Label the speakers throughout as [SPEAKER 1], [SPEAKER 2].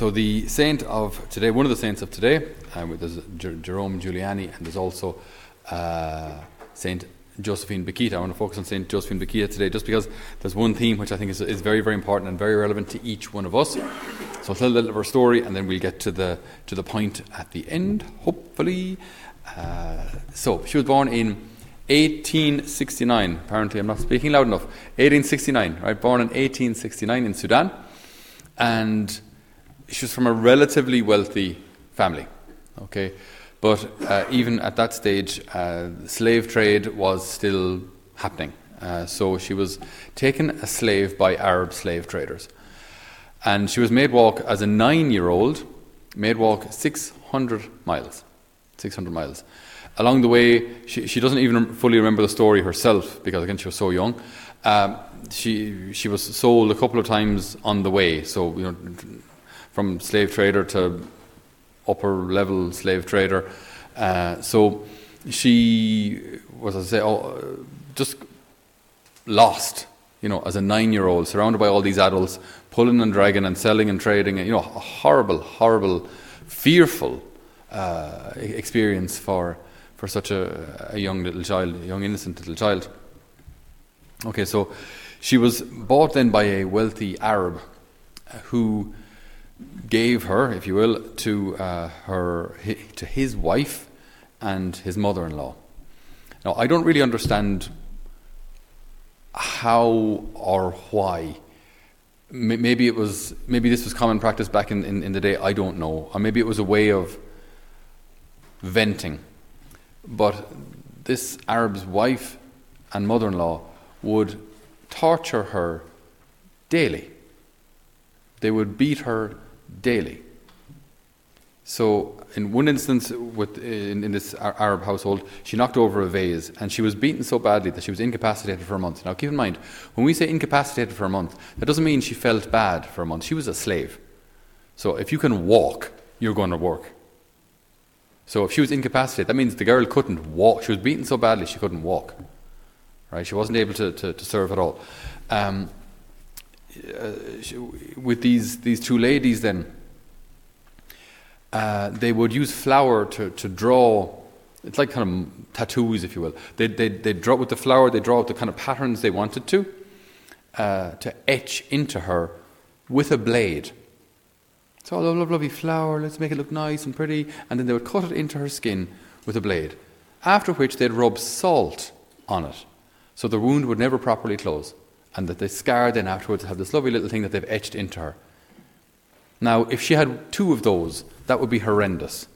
[SPEAKER 1] so the saint of today, one of the saints of today, um, there's Jer- Jerome Emiliani, and there's also uh, Saint Josephine Bakhita. I want to focus on Saint Josephine Bakhita today, just because there's one theme which I think is, is very, very important and very relevant to each one of us. So I'll tell a little of her story, and then we'll get to the to the point at the end, hopefully. Uh, so she was born in 1869. Apparently, I'm not speaking loud enough. 1869, right? Born in 1869 in Sudan, and she was from a relatively wealthy family. Okay, but uh, even at that stage, uh, slave trade was still happening. Uh, so she was taken a slave by Arab slave traders, and she was made walk as a nine-year-old, made walk 600 miles. 600 miles. Along the way, she, she doesn't even fully remember the story herself because, again, she was so young. Um, she, she was sold a couple of times on the way. So, you know, from slave trader to upper level slave trader. Uh, so she was, I say, oh, just lost, you know, as a nine-year-old, surrounded by all these adults, pulling and dragging and selling and trading. You know, a horrible, horrible, fearful uh, experience for for such a, a young little child, a young innocent little child. Okay, so she was bought then by a wealthy Arab who gave her, if you will, to uh, her to his wife and his mother-in-law. Now, I don't really understand how or why. Maybe it was maybe this was common practice back in, in, in the day. I don't know, or maybe it was a way of venting. But this Arab's wife and mother-in-law would torture her daily. They would beat her daily. So, in one instance, with, in, in, this Arab household, she knocked over a vase and she was beaten so badly that she was incapacitated for a month. Now, keep in mind, when we say incapacitated for a month, that doesn't mean she felt bad for a month. She was a slave. So, if you can walk, you're going to work. So, if she was incapacitated, that means the girl couldn't walk. She was beaten so badly she couldn't walk. Right? She wasn't able to, to, to serve at all. Um, with these, these two ladies, then, uh, they would use flour to, to draw, it's like kind of tattoos, if you will. They, they, they draw with the flour, they draw out the kind of patterns they wanted to, uh, to etch into her with a blade. So, oh, lovely, lovely flour, let's make it look nice and pretty. And then they would cut it into her skin with a blade. After which they'd rub salt on it so the wound would never properly close and that the scar then afterwards have this lovely little thing that they've etched into her. Now, if she had two of those, that would be horrendous.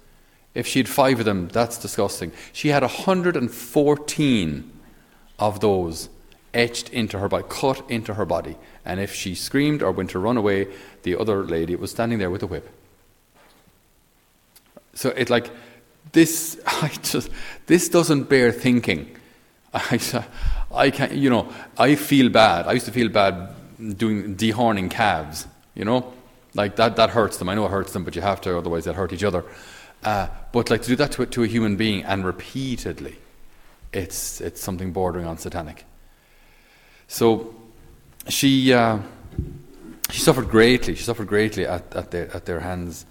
[SPEAKER 1] If she had five of them, that's disgusting. She had 114 of those etched into her body, cut into her body. And if she screamed or went to run away, the other lady was standing there with a whip. So it's like this. I just this doesn't bear thinking. I, I can you know, I feel bad. I used to feel bad doing dehorning calves, you know, like that, that hurts them. I know it hurts them, but you have to, otherwise they'll hurt each other. Uh, but like to do that to, to a human being and repeatedly, it's, it's something bordering on satanic. So she, uh, she suffered greatly. She suffered greatly at, at, their, at their hands.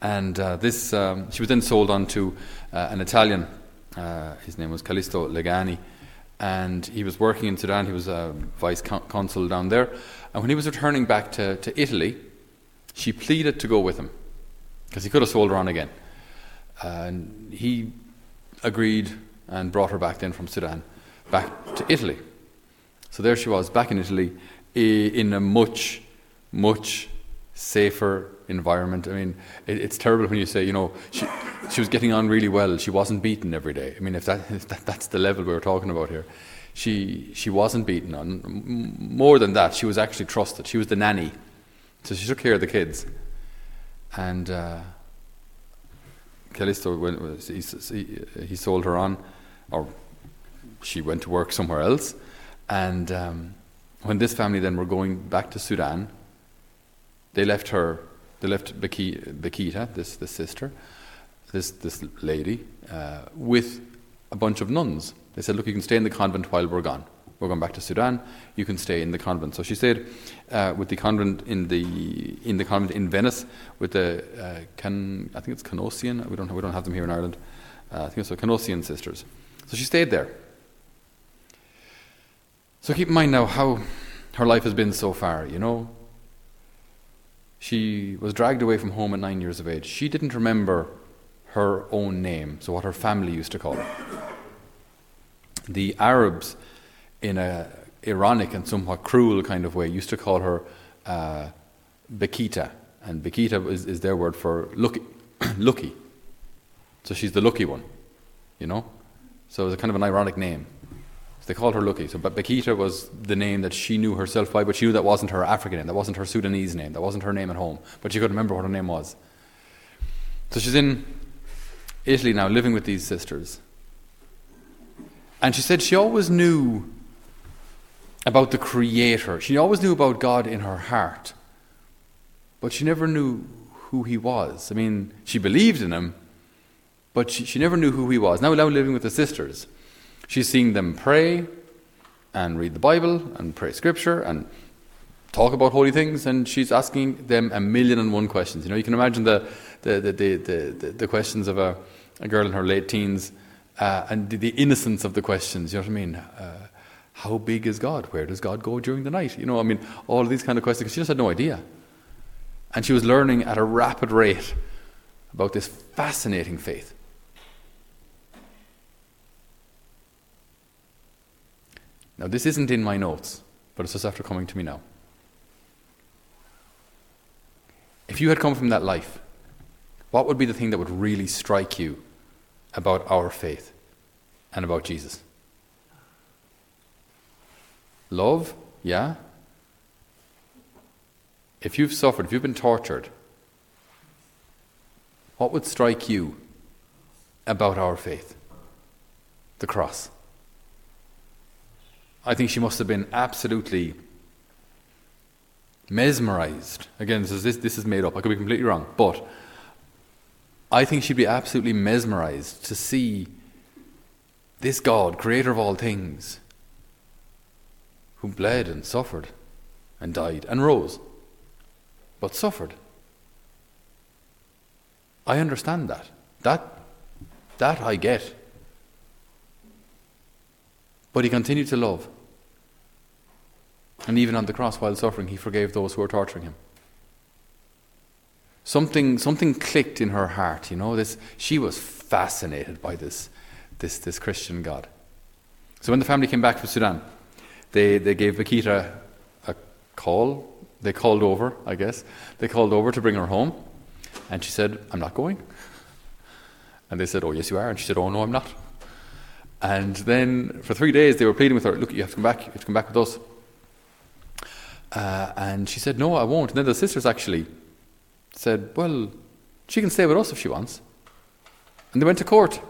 [SPEAKER 1] And uh, this, um, she was then sold on to uh, an Italian. Uh, his name was Callisto Legnani and he was working in Sudan. He was a vice consul down there. And when he was returning back to, to Italy, she pleaded to go with him because he could have sold her on again. And he agreed and brought her back then from Sudan back to Italy. So there she was, back in Italy, in a much, much safer environment. I mean, it, it's terrible when you say, you know, she, she was getting on really well. She wasn't beaten every day. I mean, if, that, if that, that's the level we were talking about here, she she wasn't beaten. On more than that, she was actually trusted. She was the nanny, so she took care of the kids. And uh, Callisto, he, he sold her on, or she went to work somewhere else. And um, when this family then were going back to Sudan, they left her they left Bakhita, this, this sister, this, this lady, uh, with a bunch of nuns. They said, Look, you can stay in the convent while we're gone. we're going back to Sudan. You can stay in the convent. So she stayed uh, with the convent in the in the convent in Venice with the uh, can I think it's Canossian. We don't we don't have them here in Ireland. Uh, I think it's the Canossian sisters. So she stayed there. So keep in mind now how her life has been so far. You know, she was dragged away from home at nine years of age. She didn't remember her own name, so what her family used to call her. The Arabs, in a ironic and somewhat cruel kind of way, used to call her uh, Bekita, and Bekita is, is their word for lucky. lucky. So she's the lucky one, you know. So it was a kind of an ironic name. They called her Lucky. So, but Bekita was the name that she knew herself by, but she knew that wasn't her African name, that wasn't her Sudanese name, that wasn't her name at home. But she couldn't remember what her name was. So she's in Italy now, living with these sisters. And she said she always knew about the Creator. She always knew about God in her heart. But she never knew who He was. I mean, she believed in Him, but she, she never knew who He was. Now, now living with the sisters, she's seeing them pray and read the Bible and pray Scripture and talk about holy things, and she's asking them a million and one questions. You know, you can imagine the, the, the, the, the, the questions of a, a girl in her late teens uh, and the, the, innocence of the questions. You know what I mean? Uh, how big is God? Where does God go during the night? You know, I mean, all these kind of questions. She just had no idea. And she was learning at a rapid rate about this fascinating faith. Now, this isn't in my notes, but it's just after coming to me now. If you had come from that life, what would be the thing that would really strike you about our faith and about Jesus? Love, yeah. If you've suffered, if you've been tortured, what would strike you about our faith? The cross. I think she must have been absolutely mesmerized. Again, this is, this, this is made up. I could be completely wrong. But I think she'd be absolutely mesmerized to see this God, creator of all things, who bled and suffered and died and rose, but suffered. I understand that. That, that I get. But he continued to love. And even on the cross while suffering, he forgave those who were torturing him. Something, something clicked in her heart, you know. This, she was fascinated by this, this, this Christian God. So when the family came back from Sudan, they, they gave Bakhita a call. They called over, I guess. They called over to bring her home. And she said, I'm not going. And they said, Oh, yes, you are. And she said, Oh, no, I'm not. And then for three days they were pleading with her, Look, you have to come back. You have to come back with us. Uh, and she said, No, I won't. And then the sisters actually said, Well, she can stay with us if she wants. And they went to court.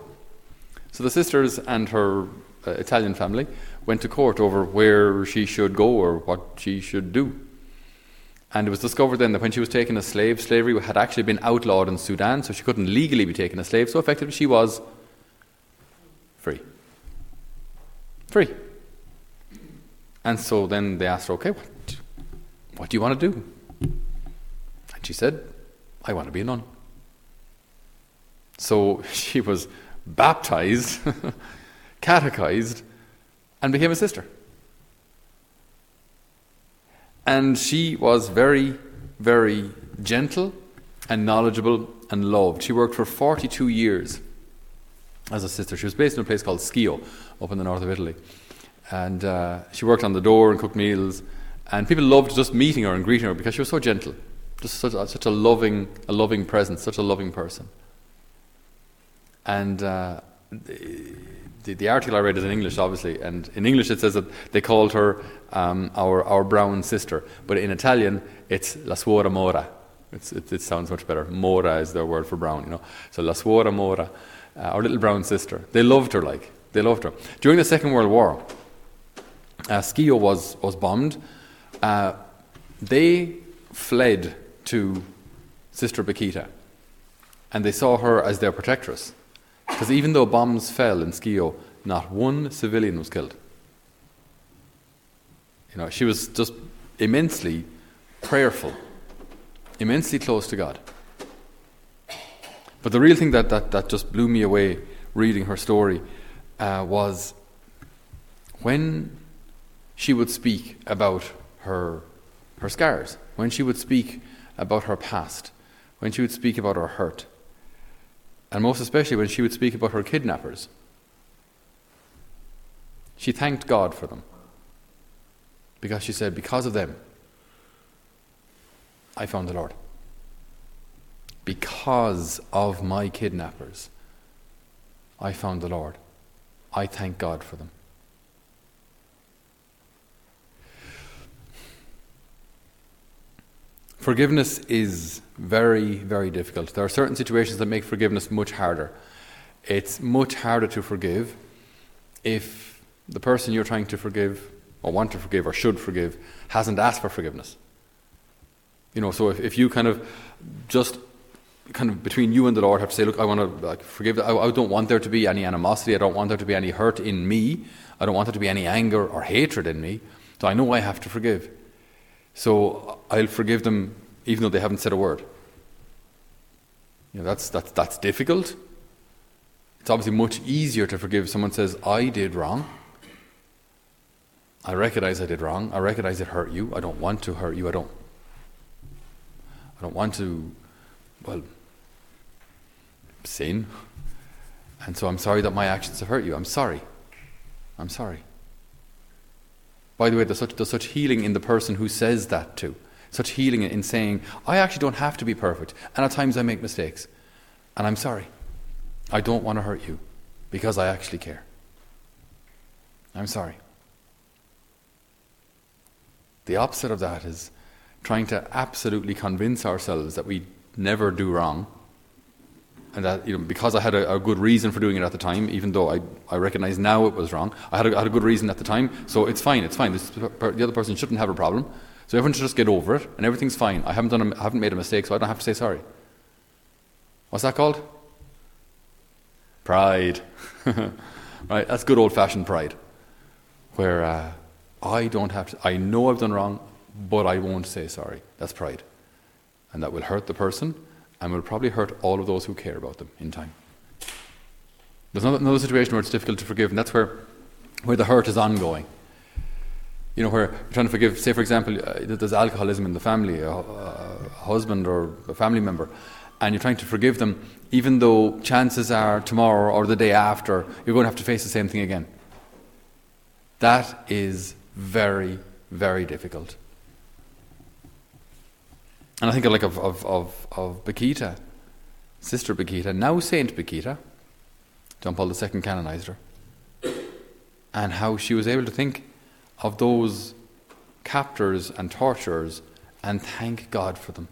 [SPEAKER 1] So the sisters and her uh, Italian family went to court over where she should go or what she should do. And it was discovered then that when she was taken as slave, slavery had actually been outlawed in Sudan, so she couldn't legally be taken as slave. So effectively, she was free. Free. And so then they asked her, okay, what do you want to do? And she said, I want to be a nun. So she was baptized, catechized, and became a sister. And she was very, very gentle and knowledgeable and loved. She worked for 42 years as a sister. She was based in a place called Schio, up in the north of Italy. And uh, she worked on the door and cooked meals. And people loved just meeting her and greeting her because she was so gentle. Just such a, such a loving, a loving presence, such a loving person. And uh, the, the, article I read is in English, obviously, and in English it says that they called her um, our, our brown sister, but in Italian it's la suora mora. It, it, sounds much better. Mora is their word for brown, you know. So la suora mora, uh, our little brown sister. They loved her, like they loved her. During the Second World War, uh, was was bombed. Uh, they fled to Sister Bakhita, and they saw her as their protectress. Because even though bombs fell in Schio, not one civilian was killed. You know, she was just immensely prayerful, immensely close to God. But the real thing that, that, that just blew me away reading her story uh, was when she would speak about her, her scars, when she would speak about her past, when she would speak about her hurt, and most especially when she would speak about her kidnappers. She thanked God for them because she said, Because of them, I found the Lord. Because of my kidnappers, I found the Lord. I thank God for them. Forgiveness is very, very difficult. There are certain situations that make forgiveness much harder. It's much harder to forgive if the person you're trying to forgive, or want to forgive, or should forgive, hasn't asked for forgiveness. You know, so if, if you kind of just kind of between you and the Lord have to say, look, I want to like, forgive. I, I don't want there to be any animosity. I don't want there to be any hurt in me. I don't want there to be any anger or hatred in me. So I know I have to forgive. So I'll forgive them even though they haven't said a word. You know, that's, that's, that's difficult. It's obviously much easier to forgive someone says, I did wrong. I recognize I did wrong. I recognize it hurt you. I don't want to hurt you. I don't I don't want to well sin. And so I'm sorry that my actions have hurt you. I'm sorry. I'm sorry. By the way, there's such, there's such healing in the person who says that too. Such healing in saying, I actually don't have to be perfect, and at times I make mistakes, and I'm sorry. I don't want to hurt you because I actually care. I'm sorry. The opposite of that is trying to absolutely convince ourselves that we never do wrong and that you know because I had a, a, good reason for doing it at the time, even though I, I recognize now it was wrong, I had a, I had a good reason at the time, so it's fine, it's fine. This, the other person shouldn't have a problem, so everyone should just get over it, and everything's fine. I haven't done, a, I haven't made a mistake, so I don't have to say sorry. What's that called? Pride, right? That's good old-fashioned pride, where uh, I don't have to. I know I've done wrong, but I won't say sorry. That's pride, and that will hurt the person and will probably hurt all of those who care about them in time. There's another situation where it's difficult to forgive, and that's where, where the hurt is ongoing. You know, where you're trying to forgive, say, for example, uh, there's alcoholism in the family, a, a husband or a family member, and you're trying to forgive them, even though chances are tomorrow or the day after you're going to have to face the same thing again. That is very, very difficult. And I think like of, of, of, of Bakhita, Sister Bakhita, now Saint Bakhita, John Paul II canonized her, and how she was able to think of those captors and torturers and thank God for them.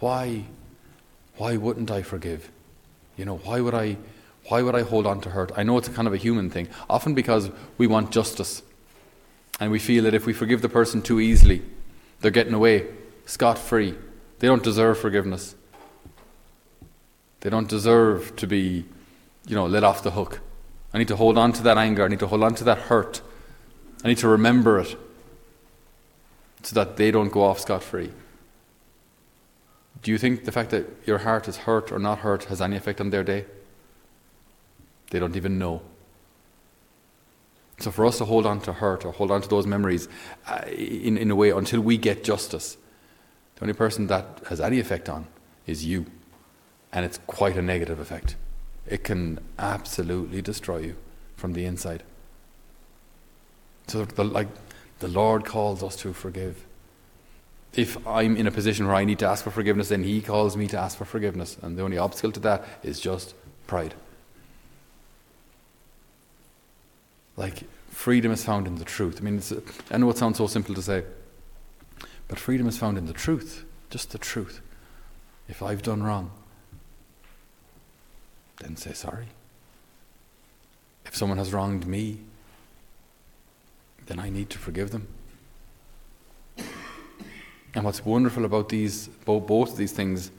[SPEAKER 1] Why, why wouldn't I forgive? You know, why would I why would I hold on to hurt? I know it's kind of a human thing, often because we want justice. And we feel that if we forgive the person too easily, they're getting away scot free. They don't deserve forgiveness. They don't deserve to be, you know, let off the hook. I need to hold on to that anger. I need to hold on to that hurt. I need to remember it so that they don't go off scot free. Do you think the fact that your heart is hurt or not hurt has any effect on their day? They don't even know. So for us to hold on to hurt or hold on to those memories uh, in, in a way until we get justice, the only person that has any effect on is you. And it's quite a negative effect. It can absolutely destroy you from the inside. So the, like the Lord calls us to forgive. If I'm in a position where I need to ask for forgiveness, then He calls me to ask for forgiveness. And the only obstacle to that is just pride. Like, freedom is found in the truth. I mean, I know it sounds so simple to say, but freedom is found in the truth, just the truth. If I've done wrong, then say sorry. If someone has wronged me, then I need to forgive them. And what's wonderful about these, both, both of these things,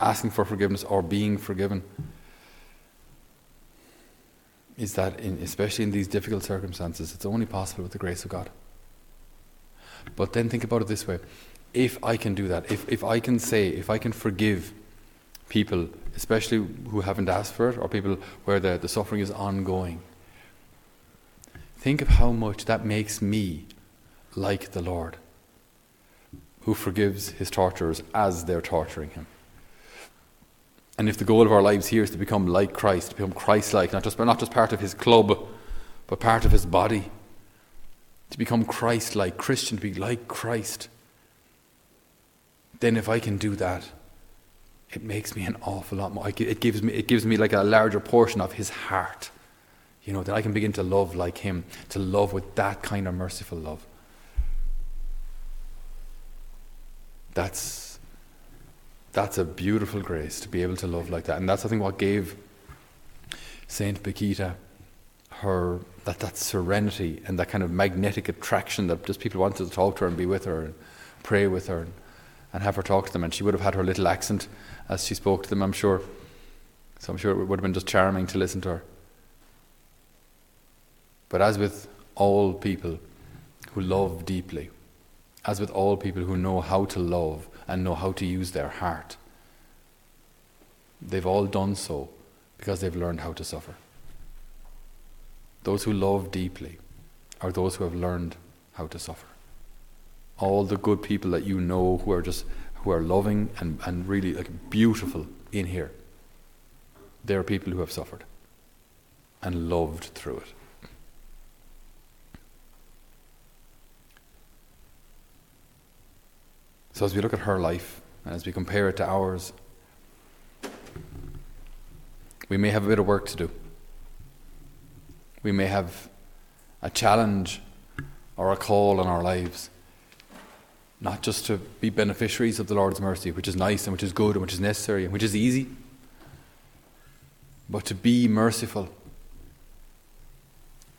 [SPEAKER 1] asking for forgiveness or being forgiven, is that, in, especially in these difficult circumstances, it's only possible with the grace of God. But then think about it this way if I can do that, if, if I can say, if I can forgive people, especially who haven't asked for it, or people where the, the suffering is ongoing, think of how much that makes me like the Lord, who forgives his torturers as they're torturing him. And if the goal of our lives here is to become like Christ, to become Christ like, not just, not just part of his club, but part of his body, to become Christ like, Christian, to be like Christ, then if I can do that, it makes me an awful lot more. It gives me, it gives me like a larger portion of his heart. You know, that I can begin to love like him, to love with that kind of merciful love. That's that's a beautiful grace to be able to love like that. And that's I think what gave Saint Bakhita her that, that serenity and that kind of magnetic attraction that just people wanted to talk to her and be with her and pray with her and, and have her talk to them. And she would have had her little accent as she spoke to them, I'm sure. So I'm sure it would have been just charming to listen to her. But as with all people who love deeply, as with all people who know how to love and know how to use their heart, they've all done so because they've learned how to suffer. Those who love deeply are those who have learned how to suffer. All the good people that you know who are just who are loving and, and really like beautiful in here, they are people who have suffered and loved through it. So, as we look at her life and as we compare it to ours, we may have a bit of work to do. We may have a challenge or a call on our lives, not just to be beneficiaries of the Lord's mercy, which is nice and which is good and which is necessary and which is easy, but to be merciful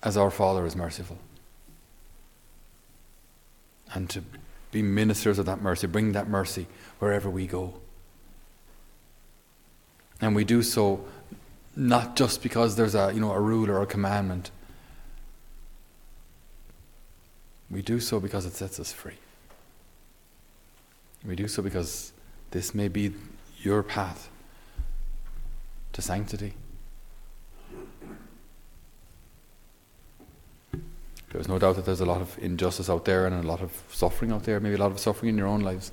[SPEAKER 1] as our Father is merciful. And to be ministers of that mercy, bring that mercy wherever we go. And we do so not just because there's a you know a rule or a commandment. We do so because it sets us free. We do so because this may be your path to sanctity. There's no doubt that there's a lot of injustice out there and a lot of suffering out there, maybe a lot of suffering in your own lives.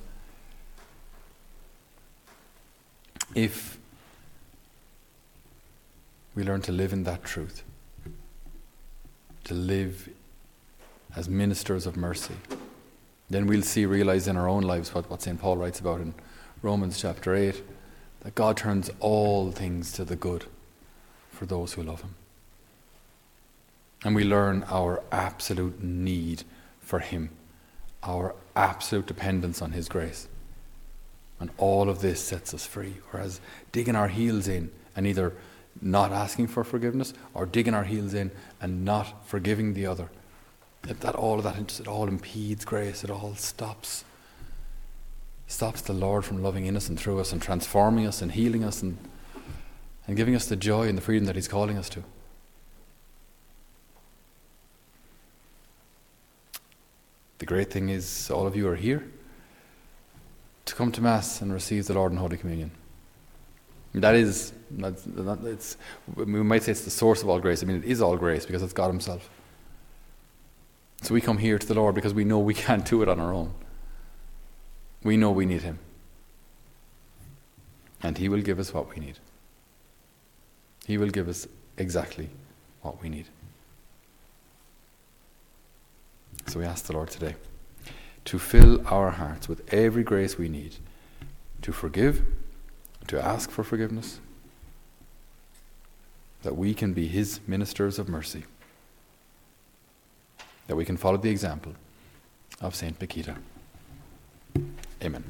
[SPEAKER 1] If we learn to live in that truth, to live as ministers of mercy, then we'll see, realize in our own lives what, what St. Paul writes about in Romans chapter 8 that God turns all things to the good for those who love Him. And we learn our absolute need for Him, our absolute dependence on His grace. And all of this sets us free. Whereas digging our heels in and either not asking for forgiveness or digging our heels in and not forgiving the other, that, that all of that it all impedes grace. It all stops stops the Lord from loving in us and through us and transforming us and healing us and, and giving us the joy and the freedom that He's calling us to. The great thing is, all of you are here to come to Mass and receive the Lord in Holy Communion. That is, that's, it's, we might say it's the source of all grace. I mean, it is all grace because it's God Himself. So we come here to the Lord because we know we can't do it on our own. We know we need Him. And He will give us what we need. He will give us exactly what we need. So we ask the Lord today to fill our hearts with every grace we need to forgive, to ask for forgiveness, that we can be His ministers of mercy, that we can follow the example of Saint Bakhita. Amen.